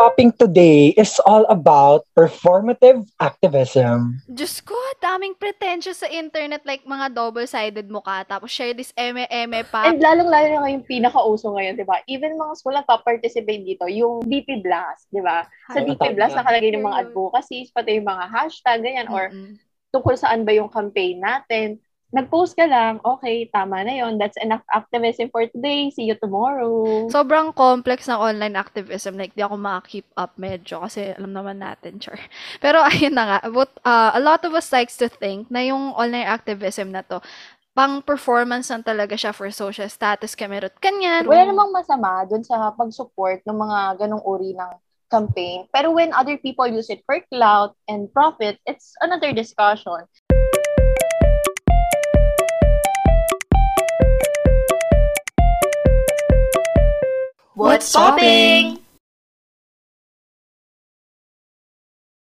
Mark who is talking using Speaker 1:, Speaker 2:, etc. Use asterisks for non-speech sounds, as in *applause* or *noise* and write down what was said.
Speaker 1: topic today is all about performative activism.
Speaker 2: Diyos ko, daming pretentious sa internet like mga double-sided mukha tapos share this eme-eme pa.
Speaker 3: And lalong-lalo na ngayon pinakauso ngayon, di ba? Even mga school na pa-participate dito, yung DP Blast, di ba? Sa
Speaker 1: Ay,
Speaker 3: DP
Speaker 1: tama.
Speaker 3: Blast, nakalagay ng mga advocacies, pati yung mga hashtag, ganyan, or
Speaker 2: Mm-mm.
Speaker 3: tungkol saan ba yung campaign natin. Nag-post ka lang, okay, tama na yon That's enough activism for today. See you tomorrow.
Speaker 2: Sobrang complex ng online activism. Like, di ako maka-keep up medyo kasi alam naman natin, sure. *laughs* Pero *laughs* ayun na nga, but, uh, a lot of us likes to think na yung online activism na to, pang performance lang talaga siya for social status, kamerot, kanyan.
Speaker 3: Wala namang masama dun sa pag-support ng mga ganong uri ng campaign. Pero when other people use it for clout and profit, it's another discussion.
Speaker 4: What's popping?